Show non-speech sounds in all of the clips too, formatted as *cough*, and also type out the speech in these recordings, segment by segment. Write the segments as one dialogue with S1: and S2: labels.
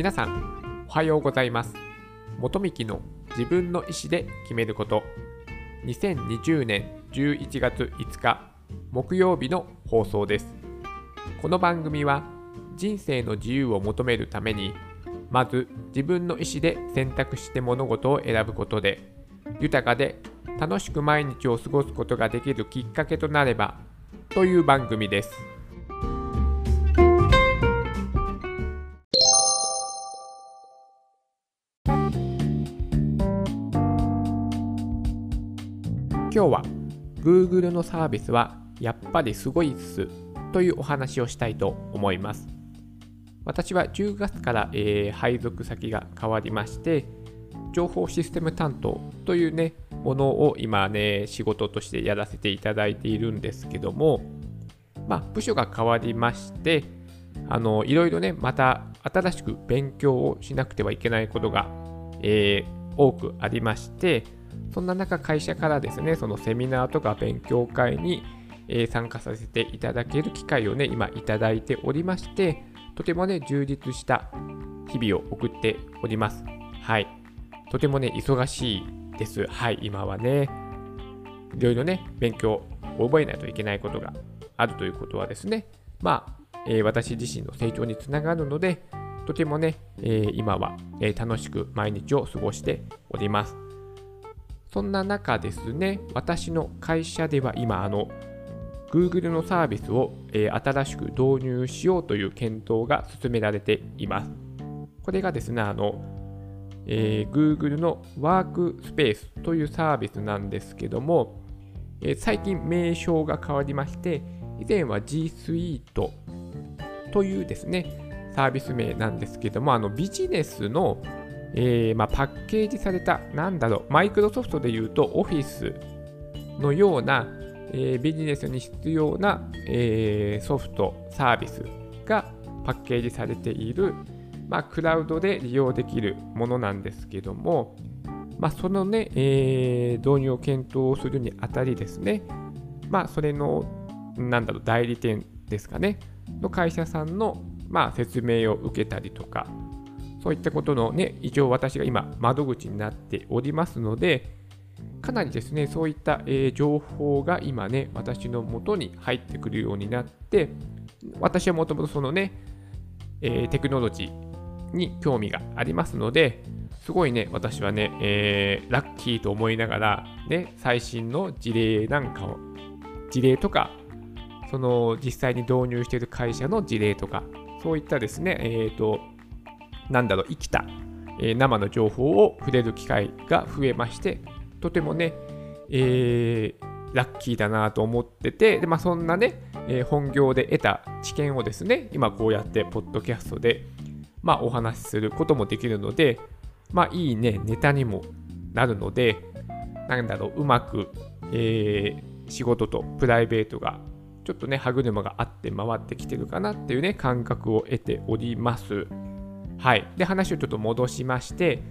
S1: 皆さんおはようございます。元幹の自分の意思で決めること。2020年11月5日木曜日の放送です。この番組は人生の自由を求めるためにまず自分の意思で選択して物事を選ぶことで豊かで楽しく毎日を過ごすことができるきっかけとなればという番組です。今日は Google のサービスはやっぱりすごいっすというお話をしたいと思います。私は10月から、えー、配属先が変わりまして情報システム担当というねものを今ね仕事としてやらせていただいているんですけどもまあ部署が変わりましてあのいろいろねまた新しく勉強をしなくてはいけないことが、えー、多くありましてそんな中会社からですねそのセミナーとか勉強会に、え、参加させていただける機会をね今いただいておりましてとてもね充実した日々を送っておりますはいとてもね忙しいです。はい、今はね、いろいろね、勉強を覚えないといけないことがあるということはですね、まあ、えー、私自身の成長につながるので、とてもね、えー、今は、えー、楽しく毎日を過ごしております。そんな中ですね、私の会社では今、あの、Google のサービスを、え新しく導入しようという検討が進められています。これがですね、あの、えー、Google のワークスペースというサービスなんですけども、えー、最近名称が変わりまして、以前は G Suite というですね、サービス名なんですけども、あのビジネスの、えー、まあ、パッケージされた、なんだろう、マイクロソフトで言うと Office のような、えビジネスに必要な、えソフト、サービスがパッケージされている、まあ、クラウドで利用できるものなんですけども、まあ、そのね、えー、導入を検討するにあたりですね、まあ、それの、なんだろう、代理店ですかね、の会社さんの、まあ、説明を受けたりとか、そういったことのね、一応私が今、窓口になっておりますので、かなりですね、そういった、えー、情報が今ね、私の元に入ってくるようになって、私はもともとそのね、えー、テクノロジー、に興味がありますので、すごいね、私はね、えー、ラッキーと思いながら、ね、最新の事例なんかを、事例とか、その実際に導入している会社の事例とか、そういったですね、えっ、ー、と、なんだろう、生きた、えー、生の情報を触れる機会が増えまして、とてもね、えー、ラッキーだなと思ってて、でまあ、そんなね、えー、本業で得た知見をですね、今こうやって、ポッドキャストで、まあ、お話しすることもできるので、まあ、いいね、ネタにもなるので、なんだろう、うまく、えー、仕事とプライベートが、ちょっとね、歯車があって回ってきてるかなっていうね、感覚を得ております。はい。で、話をちょっと戻しまして、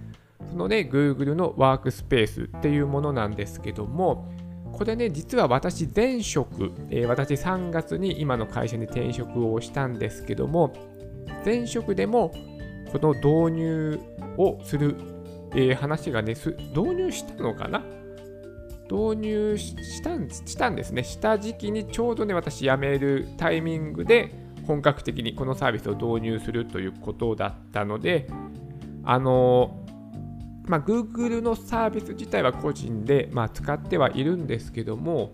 S1: そのね、Google のワークスペースっていうものなんですけども、これね、実は私、前職、えー、私3月に今の会社に転職をしたんですけども、前職でもこの導入をする、えー、話がね、導入したのかな？導入したんしたんですね。した時期にちょうどね、私辞めるタイミングで本格的にこのサービスを導入するということだったので、あのまあ、Google のサービス自体は個人で、まあ、使ってはいるんですけども、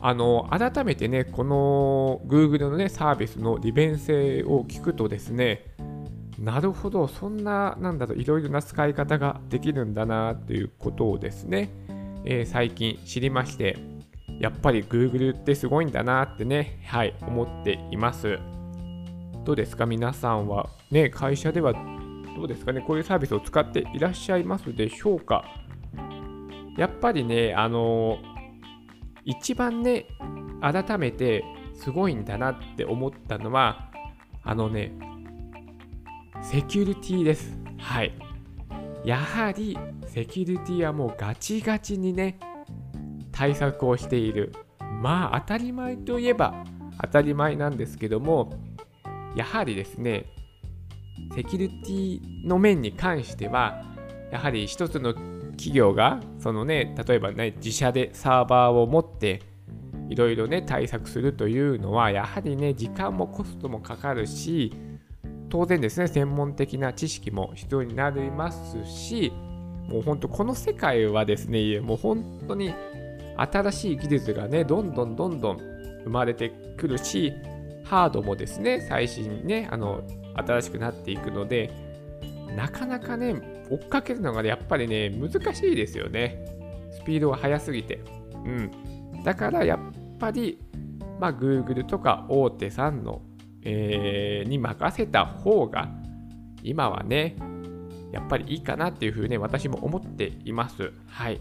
S1: あの改めてね、この Google の、ね、サービスの利便性を聞くとですね、なるほど、そんな、なんだろう、いろいろな使い方ができるんだなということをですね、えー、最近知りまして、やっぱり Google ってすごいんだなってね、はい、思っています。どうですか、皆さんは、ね、会社ではどうですかね、こういうサービスを使っていらっしゃいますでしょうか？やっぱりね、あの一番ね、改めてすごいんだなって思ったのは、あのね、セキュリティです。はい。やはりセキュリティはもうガチガチにね、対策をしている。まあ当たり前といえば当たり前なんですけども、やはりですね、セキュリティの面に関しては、やはり一つの企業が、そのね、例えばね、自社でサーバーを持って、いろいろね、対策するというのは、やはりね、時間もコストもかかるし、当然ですね、専門的な知識も必要になりますし、もう本当この世界はですね、もう本当に新しい技術がね、どんどんどんどん生まれてくるし、ハードもですね、最新ね、あの、新しくなっていくので、なかなかね、追っかけるのが、ね、やっぱりね、難しいですよね。スピードが速すぎて。うん。だからやっぱり、まあ、Google とか大手さんの、えー、に任せた方が、今はね、やっぱりいいかなっていうふうに、ね、私も思っています。はい。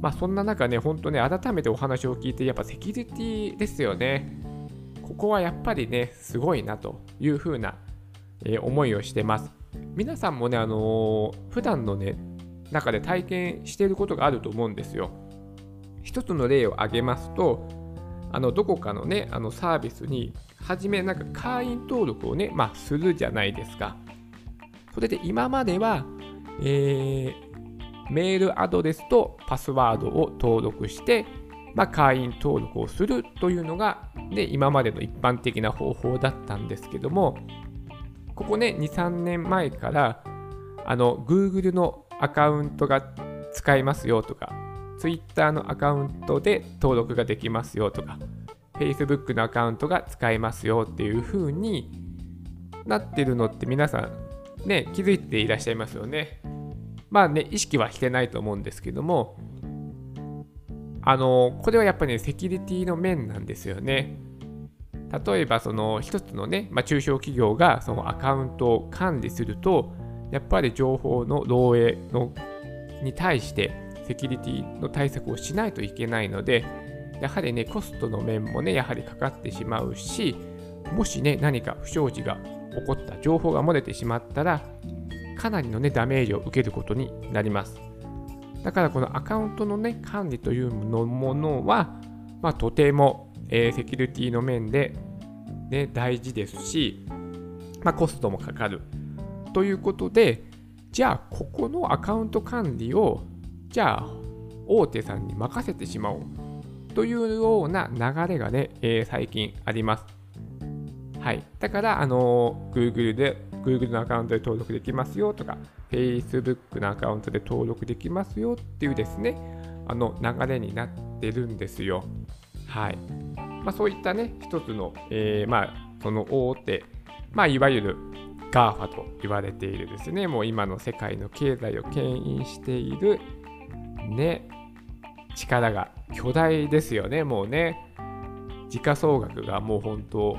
S1: まあそんな中ね、本当ね、改めてお話を聞いて、やっぱセキュリティですよね。ここはやっぱりね、すごいなというふうな、えー、思いをしてます。皆さんもね、あのー、普段のね、中で体験していることがあると思うんですよ。一つの例を挙げますと、あのどこかのね、あのサービスに、はじめなんか会員登録をね、まあ、するじゃないですか。それで今までは、えー、メールアドレスとパスワードを登録して、まあ、会員登録をするというのが、ね、今までの一般的な方法だったんですけども、ここね、2、3年前から、あの、Google のアカウントが使えますよとか、Twitter のアカウントで登録ができますよとか、Facebook のアカウントが使えますよっていう風になってるのって皆さんね、気づいていらっしゃいますよね。まあね、意識はしてないと思うんですけども、あの、これはやっぱりね、セキュリティの面なんですよね。例えば、その一つのね、まあ、中小企業がそのアカウントを管理すると、やっぱり情報の漏洩のに対してセキュリティの対策をしないといけないので、やはりね、コストの面もね、やはりかかってしまうし、もしね、何か不祥事が起こった、情報が漏れてしまったら、かなりのね、ダメージを受けることになります。だからこのアカウントのね、管理というものは、まあ、とても、えー、セキュリティの面で、ね、大事ですし、まあ、コストもかかる。ということで、じゃあ、ここのアカウント管理を、じゃあ、大手さんに任せてしまおうというような流れがね、えー、最近あります。はい。だから、あのー、Google で Google のアカウントで登録できますよとか、Facebook のアカウントで登録できますよっていうですね、あの流れになってるんですよ。はい。まあ、そういったね、一つの、えー、まあ、その大手、まあ、いわゆる GAFA と言われているですね、もう今の世界の経済を牽引している、ね、力が巨大ですよね、もうね。時価総額がもう本当、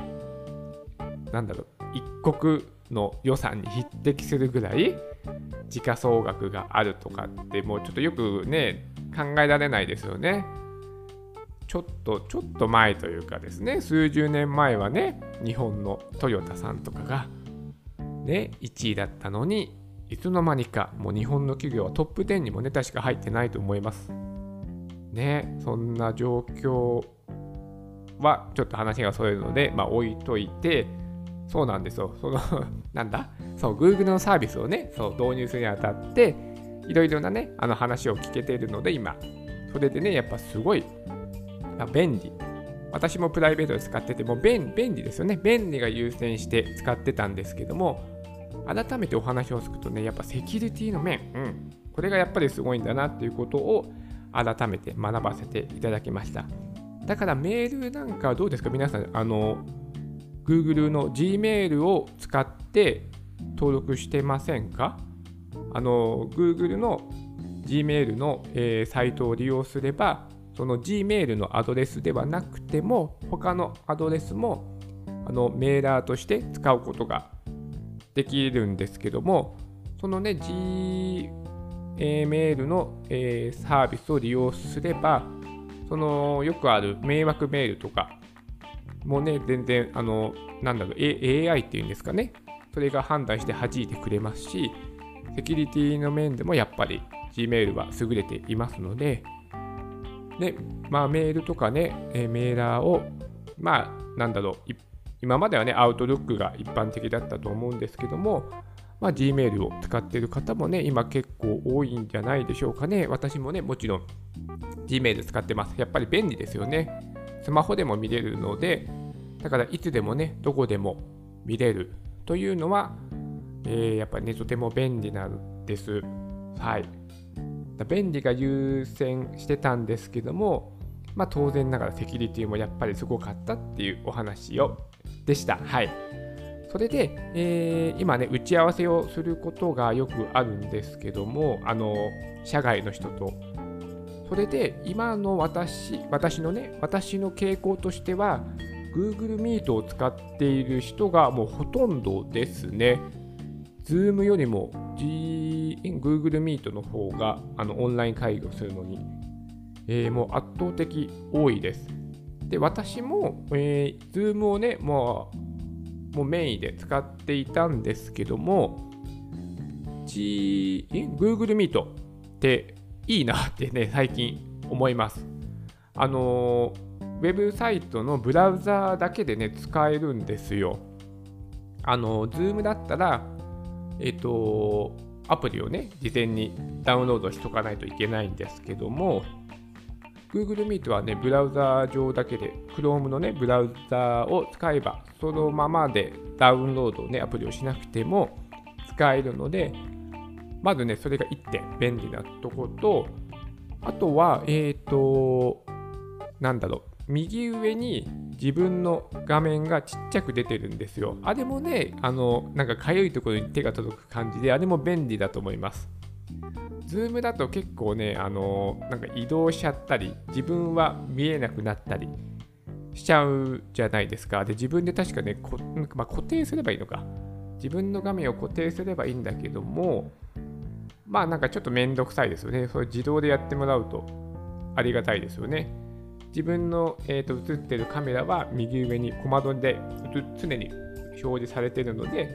S1: なんだろう、一国の予算に匹敵するぐらい時価総額があるとかってもうちょっとよくね考えられないですよね。ちょっとちょっと前というかですね数十年前はね日本のトヨタさんとかがね1位だったのにいつの間にかもう日本の企業はトップ10にもね確か入ってないと思います。ねそんな状況はちょっと話がそれるのでまあ置いといてそうなんですよ。その *laughs* なんだ？そう、Google のサービスをね、そう導入するにあたって、いろいろなね、あの話を聞けているので、今、それでね、やっぱすごいあ便利。私もプライベートで使ってて、も便便利ですよね。便利が優先して使ってたんですけども、改めてお話をするとね、やっぱセキュリティの面、うん、これがやっぱりすごいんだなっていうことを改めて学ばせていただきました。だからメールなんかはどうですか？皆さん、あの、Google の Gmail を使って登録してませんか？あの Google の Gmail の、えー、サイトを利用すればその Gmail のアドレスではなくても他のアドレスもあのメーラーとして使うことができるんですけどもそのね Gmail の、えー、サービスを利用すればそのよくある迷惑メールとかもうね、全然、あの、なんだろう、A、AI っていうんですかね、それが判断して弾いてくれますし、セキュリティの面でもやっぱり Gmail は優れていますので、で、まあ、メールとかね、えメーラーを、まあ、なんだろう、今まではね、アウトルックが一般的だったと思うんですけども、まあ、Gmail を使っている方もね、今結構多いんじゃないでしょうかね。私もね、もちろん Gmail 使ってます。やっぱり便利ですよね。スマホでも見れるので、だからいつでもね、どこでも見れるというのは、えー、やっぱりね、とても便利なんです。はい。便利が優先してたんですけども、まあ、当然ながらセキュリティもやっぱりすごかったっていうお話をでした。はい。それで、えー、今ね、打ち合わせをすることがよくあるんですけども、あの、社外の人と。それで、今の私、私のね、私の傾向としては、Google Meet を使っている人がもうほとんどですね。Zoom よりも G Google Meet の方があのオンライン会議をするのにえー、もう圧倒的多いです。で、私も、えー、Zoom をね、もう、もうメインで使っていたんですけども、G、Google Meet っていいなってね、*laughs* 最近思います。あのウェブサイトのブラウザーだけでね、使えるんですよ。あの、Zoom だったら、えっ、と、アプリをね、事前にダウンロードしとかないといけないんですけども、Google Meet はね、ブラウザー上だけで、Chrome のね、ブラウザーを使えば、そのままでダウンロードね、アプリをしなくても使えるので、まずね、それが1点便利なとこと、あとは、えっ、ー、と、なんだろう、右上に自分の画面がちっちゃく出てるんですよ。あれもね、あの、なんかかゆいところに手が届く感じで、あれも便利だと思います。ズームだと結構ね、あのなんか移動しちゃったり、自分は見えなくなったりしちゃうじゃないですか。で、自分で確かね、こまあ、固定すればいいのか。自分の画面を固定すればいいんだけども、まあなんかちょっとめんどくさいですよね。それ自動でやってもらうとありがたいですよね。自分の、えーと、と映ってるカメラは右上に小窓で常に表示されているので、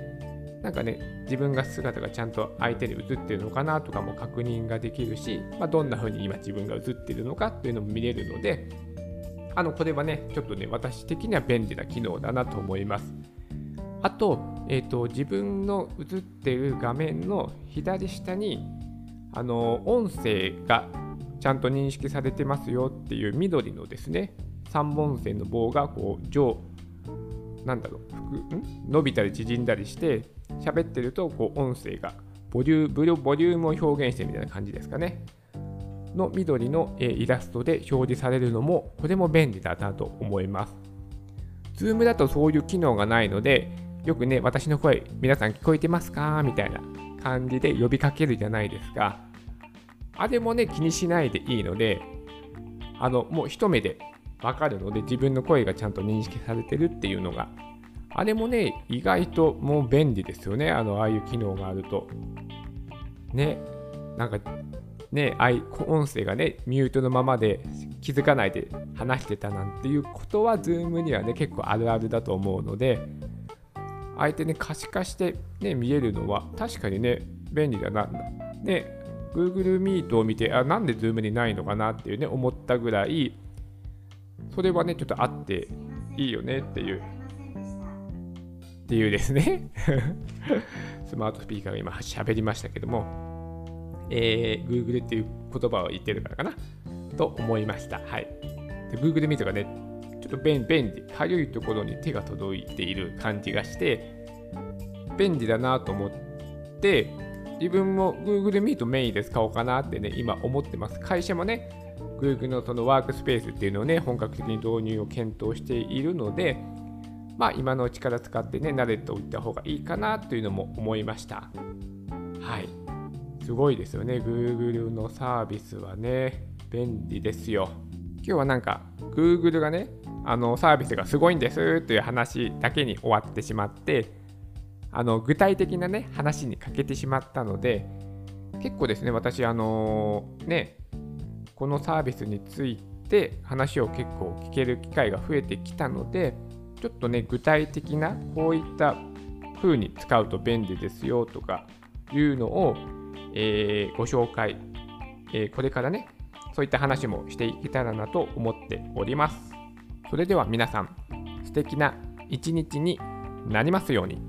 S1: なんかね、自分が姿がちゃんと相手に映ってるのかなとかも確認ができるし、まあ、どんな風に今自分が映ってるのかっていうのも見れるので、あの、これはね、ちょっとね、私的には便利な機能だなと思います。あと、え、ー、と、自分の映ってる画面の左下に、あの、音声がちゃんと認識されてますよっていう緑のですね、3本線の棒がこう上、なんだろう、ん？伸びたり縮んだりして、喋ってるとこう音声がボリュボリュームを表現してみたいな感じですかね。の緑のイラストで表示されるのもこれも便利だなと思います。Zoom だとそういう機能がないのでよくね私の声皆さん聞こえてますか？みたいな感じで呼びかけるじゃないですか。あれもね気にしないでいいのであのもう一目でわかるので自分の声がちゃんと認識されてるっていうのがあれもね、意外ともう便利ですよね。あの、ああいう機能があると。ね、なんか、ね、音声がね、ミュートのままで気づかないで話してたなんていうことは、Zoom にはね、結構あるあるだと思うので、相手ね、可視化してね、見えるのは確かにね、便利だな。ね、Google Meet を見て、あ、なんで Zoom にないのかなっていうね、思ったぐらい、それはね、ちょっとあっていいよねっていうっていうですね *laughs* スマートスピーカーが今喋りましたけども、えー、Google っていう言葉を言ってるからかなと思いました。はい。で Google Meet がね、と便利、かゆいところに手が届いている感じがして、便利だなと思って、自分も Google Meet メインで使おうかなってね、今思ってます。会社もね、Google のそのワークスペースっていうのをね、本格的に導入を検討しているので、まあ、今のうちから使ってね、慣れておいた方がいいかなというのも思いました。はい。すごいですよね。Google のサービスはね、便利ですよ。今日はなんか、Google がね、あのサービスがすごいんですという話だけに終わってしまって、あの具体的なね、話に欠けてしまったので、結構ですね、私、あの、ね、このサービスについて話を結構聞ける機会が増えてきたので、ちょっとね、具体的なこういった風に使うと便利ですよとかいうのを、えー、ご紹介、えー、これからね、そういった話もしていけたらなと思っております。それでは皆さん、素敵な一日になりますように。